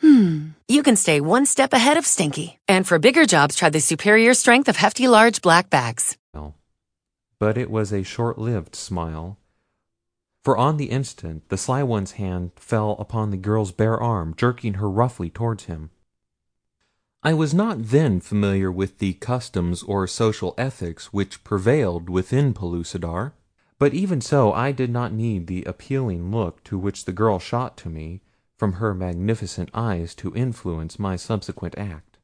hmm, you can stay one step ahead of stinky. And for bigger jobs, try the superior strength of Hefty Large Black Bags. But it was a short lived smile, for on the instant the sly one's hand fell upon the girl's bare arm, jerking her roughly towards him. I was not then familiar with the customs or social ethics which prevailed within Pellucidar, but even so I did not need the appealing look to which the girl shot to me from her magnificent eyes to influence my subsequent act.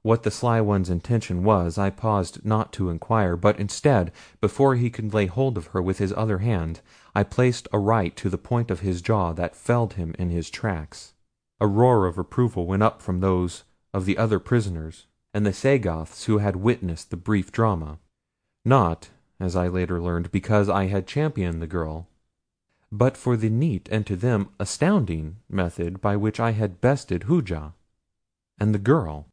What the sly one's intention was I paused not to inquire, but instead, before he could lay hold of her with his other hand, I placed a right to the point of his jaw that felled him in his tracks. A roar of approval went up from those of the other prisoners and the Sagoths who had witnessed the brief drama; not, as I later learned, because I had championed the girl, but for the neat and to them astounding method by which I had bested Hooja. And the girl!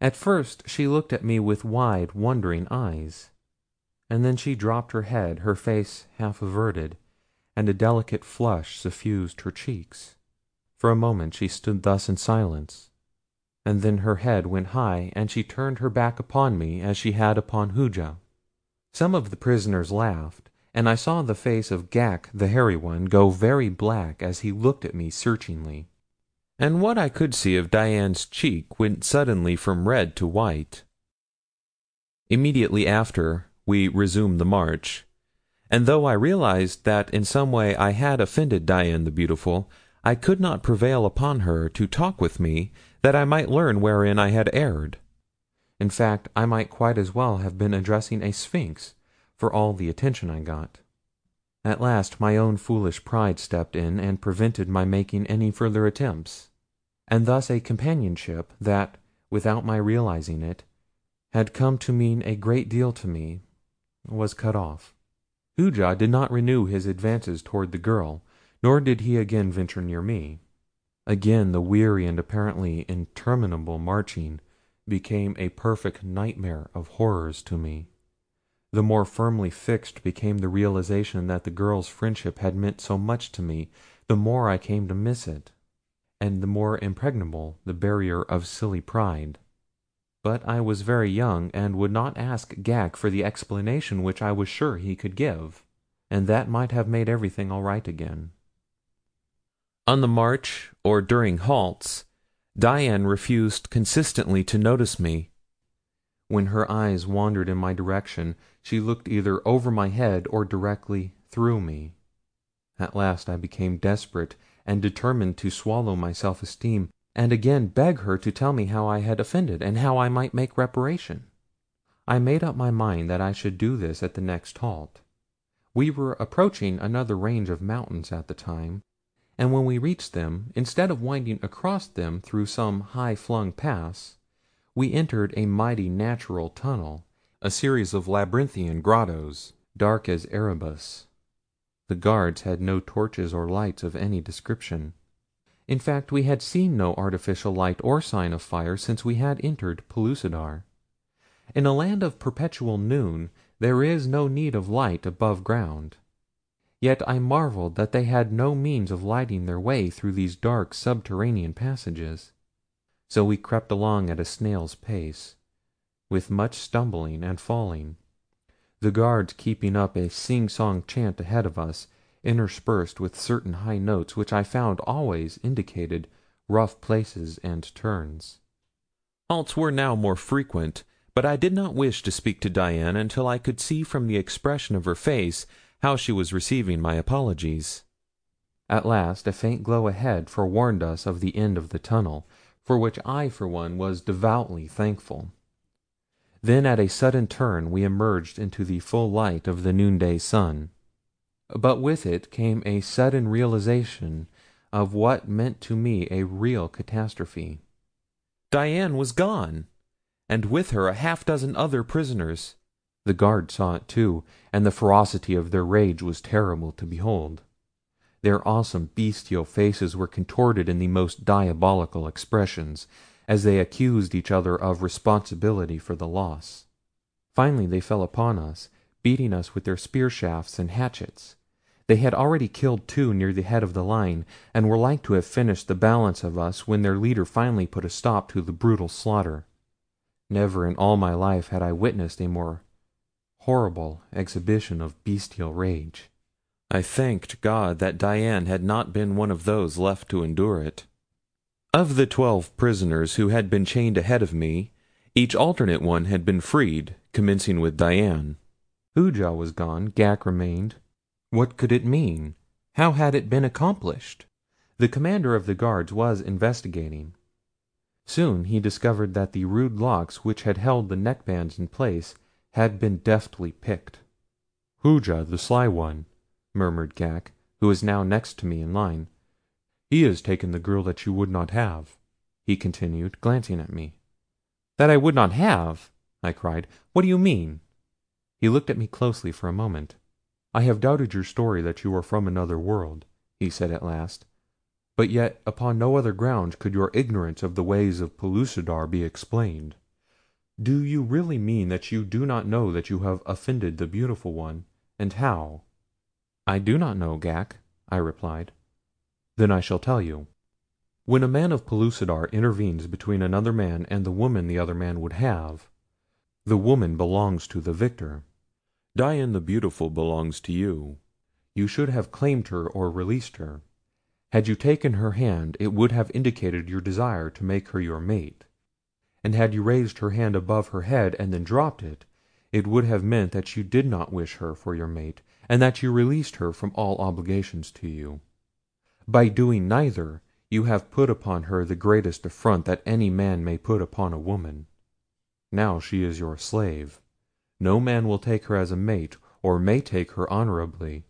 At first she looked at me with wide, wondering eyes, and then she dropped her head, her face half averted, and a delicate flush suffused her cheeks. For a moment she stood thus in silence and then her head went high, and she turned her back upon me as she had upon Hooja. Some of the prisoners laughed, and I saw the face of Ghak the Hairy One go very black as he looked at me searchingly, and what I could see of Dian's cheek went suddenly from red to white. Immediately after we resumed the march, and though I realized that in some way I had offended Dian the Beautiful, I could not prevail upon her to talk with me that I might learn wherein I had erred. In fact, I might quite as well have been addressing a sphinx, for all the attention I got. At last my own foolish pride stepped in and prevented my making any further attempts, and thus a companionship that, without my realizing it, had come to mean a great deal to me, was cut off. Hooja did not renew his advances toward the girl, nor did he again venture near me. Again the weary and apparently interminable marching became a perfect nightmare of horrors to me. The more firmly fixed became the realization that the girl's friendship had meant so much to me, the more I came to miss it, and the more impregnable the barrier of silly pride. But I was very young, and would not ask Ghak for the explanation which I was sure he could give, and that might have made everything all right again. On the march, or during halts, Dian refused consistently to notice me. When her eyes wandered in my direction she looked either over my head or directly through me. At last I became desperate, and determined to swallow my self esteem, and again beg her to tell me how I had offended, and how I might make reparation. I made up my mind that I should do this at the next halt. We were approaching another range of mountains at the time and when we reached them, instead of winding across them through some high flung pass, we entered a mighty natural tunnel, a series of labyrinthine grottoes, dark as Erebus. The guards had no torches or lights of any description. In fact, we had seen no artificial light or sign of fire since we had entered Pellucidar. In a land of perpetual noon there is no need of light above ground. Yet I marveled that they had no means of lighting their way through these dark subterranean passages. So we crept along at a snail's pace, with much stumbling and falling, the guards keeping up a sing song chant ahead of us, interspersed with certain high notes which I found always indicated rough places and turns. Halts were now more frequent, but I did not wish to speak to Dian until I could see from the expression of her face how she was receiving my apologies. At last a faint glow ahead forewarned us of the end of the tunnel, for which I for one was devoutly thankful. Then at a sudden turn we emerged into the full light of the noonday sun. But with it came a sudden realization of what meant to me a real catastrophe. Dian was gone, and with her a half dozen other prisoners. The guards saw it too, and the ferocity of their rage was terrible to behold. Their awesome bestial faces were contorted in the most diabolical expressions, as they accused each other of responsibility for the loss. Finally they fell upon us, beating us with their spear shafts and hatchets. They had already killed two near the head of the line, and were like to have finished the balance of us when their leader finally put a stop to the brutal slaughter. Never in all my life had I witnessed a more horrible exhibition of bestial rage. I thanked God that Dian had not been one of those left to endure it. Of the twelve prisoners who had been chained ahead of me, each alternate one had been freed, commencing with Dian. Hooja was gone, Ghak remained. What could it mean? How had it been accomplished? The commander of the guards was investigating. Soon he discovered that the rude locks which had held the neckbands in place had been deftly picked. "Hooja, the sly one," murmured Ghak, who was now next to me in line. "He has taken the girl that you would not have," he continued, glancing at me. "That I would not have!" I cried. "What do you mean?" He looked at me closely for a moment. "I have doubted your story that you are from another world," he said at last. But yet upon no other ground could your ignorance of the ways of Pellucidar be explained. Do you really mean that you do not know that you have offended the beautiful one, and how?" "I do not know, Ghak," I replied. "Then I shall tell you. When a man of Pellucidar intervenes between another man and the woman the other man would have, the woman belongs to the victor. Dian the Beautiful belongs to you. You should have claimed her or released her. Had you taken her hand it would have indicated your desire to make her your mate; and had you raised her hand above her head and then dropped it, it would have meant that you did not wish her for your mate, and that you released her from all obligations to you. By doing neither you have put upon her the greatest affront that any man may put upon a woman. Now she is your slave. No man will take her as a mate, or may take her honorably,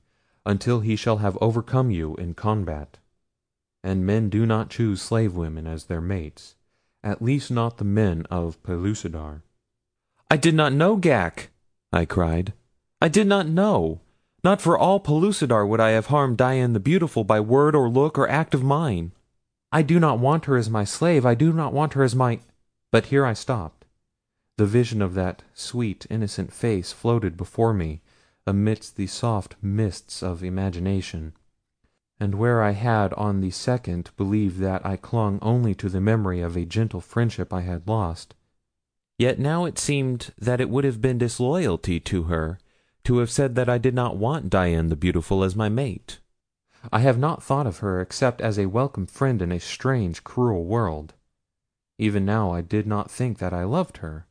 until he shall have overcome you in combat and men do not choose slave women as their mates at least not the men of Pellucidar." "I did not know, Ghak," I cried. "I did not know. Not for all Pellucidar would I have harmed Dian the Beautiful by word or look or act of mine. I do not want her as my slave I do not want her as my But here I stopped. The vision of that sweet, innocent face floated before me amidst the soft mists of imagination and where I had on the second believed that I clung only to the memory of a gentle friendship I had lost, yet now it seemed that it would have been disloyalty to her to have said that I did not want Dian the Beautiful as my mate. I have not thought of her except as a welcome friend in a strange, cruel world. Even now I did not think that I loved her.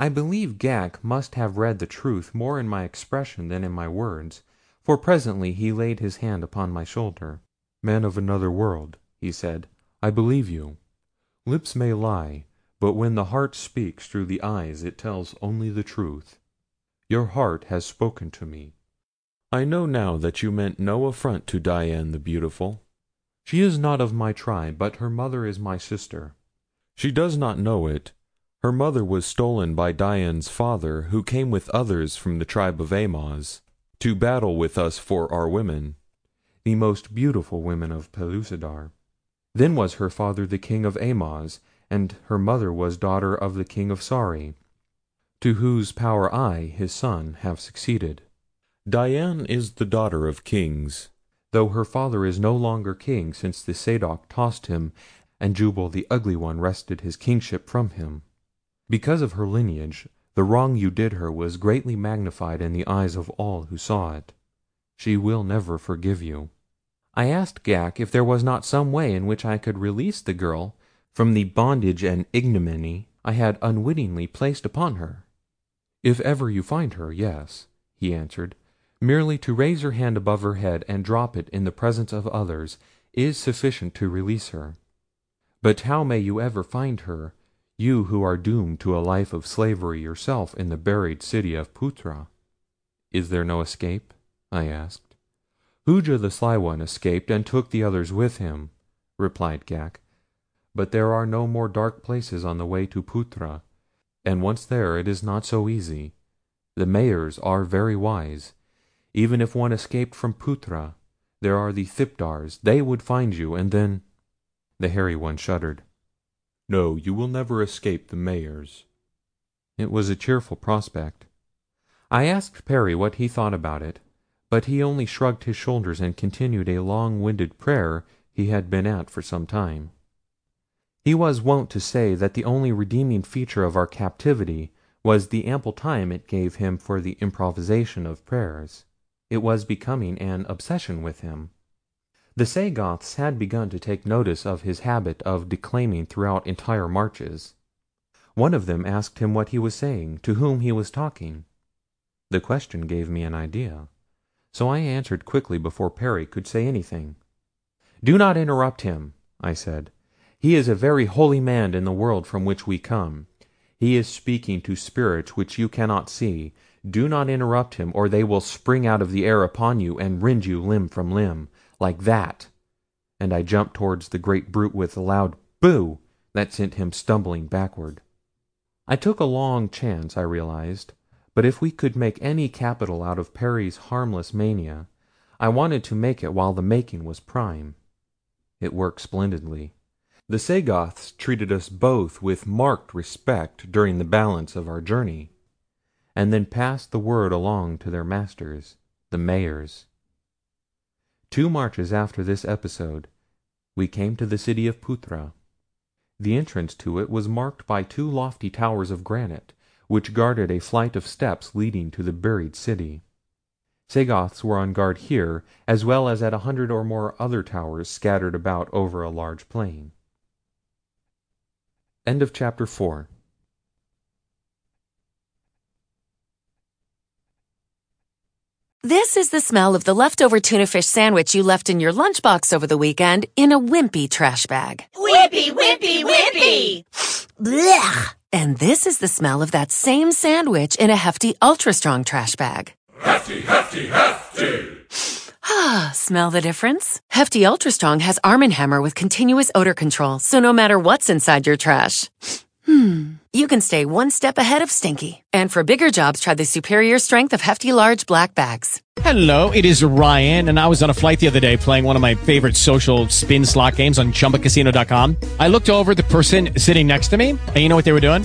I believe Ghak must have read the truth more in my expression than in my words for presently he laid his hand upon my shoulder. "Man of another world," he said, "I believe you. Lips may lie, but when the heart speaks through the eyes it tells only the truth. Your heart has spoken to me. I know now that you meant no affront to Dian the Beautiful. She is not of my tribe, but her mother is my sister. She does not know it. Her mother was stolen by Dian's father, who came with others from the tribe of Amoz to battle with us for our women, the most beautiful women of Pellucidar. Then was her father the king of Amoz, and her mother was daughter of the king of Sari, to whose power I, his son, have succeeded. Dian is the daughter of kings, though her father is no longer king since the Sadok tossed him and Jubal the Ugly One wrested his kingship from him. Because of her lineage the wrong you did her was greatly magnified in the eyes of all who saw it. She will never forgive you." I asked Ghak if there was not some way in which I could release the girl from the bondage and ignominy I had unwittingly placed upon her. "If ever you find her, yes," he answered. "Merely to raise your hand above her head and drop it in the presence of others is sufficient to release her. But how may you ever find her, you who are doomed to a life of slavery yourself in the buried city of Phutra?" "Is there no escape?" I asked. "Hooja the Sly One escaped and took the others with him," replied Ghak. "But there are no more dark places on the way to Phutra, and once there it is not so easy. The Mahars are very wise. Even if one escaped from Phutra, there are the thipdars. They would find you, and then—" The hairy one shuddered. "No, you will never escape the Mahars." It was a cheerful prospect. I asked Perry what he thought about it, but he only shrugged his shoulders and continued a long winded prayer he had been at for some time. He was wont to say that the only redeeming feature of our captivity was the ample time it gave him for the improvisation of prayers. It was becoming an obsession with him. The Sagoths had begun to take notice of his habit of declaiming throughout entire marches. One of them asked him what he was saying, to whom he was talking. The question gave me an idea, so I answered quickly before Perry could say anything. "Do not interrupt him," I said. "He is a very holy man in the world from which we come. He is speaking to spirits which you cannot see. Do not interrupt him, or they will spring out of the air upon you and rend you limb from limb, like that," and I jumped towards the great brute with a loud "Boo!" that sent him stumbling backward. I took a long chance, I realized, but if we could make any capital out of Perry's harmless mania, I wanted to make it while the making was prime. It worked splendidly. The Sagoths treated us both with marked respect during the balance of our journey, and then passed the word along to their masters, the Mahars. Two marches after this episode we came to the city of Phutra. The entrance to it was marked by two lofty towers of granite, which guarded a flight of steps leading to the buried city. Sagoths were on guard here as well as at a hundred or more other towers scattered about over a large plain. End of chapter 4. This is the smell of the leftover tuna fish sandwich you left in your lunchbox over the weekend in a wimpy trash bag. Wimpy, wimpy, wimpy! Blech! And this is the smell of that same sandwich in a hefty, ultra strong trash bag. Hefty, hefty, hefty! Ah, smell the difference? Hefty Ultra Strong has Arm & Hammer with continuous odor control, so no matter what's inside your trash, hmm, you can stay one step ahead of stinky. And for bigger jobs, try the superior strength of Hefty Large Black Bags. Hello, it is Ryan, and I was on a flight the other day playing one of my favorite social spin slot games on chumbacasino.com. I looked over at the person sitting next to me, and you know what they were doing?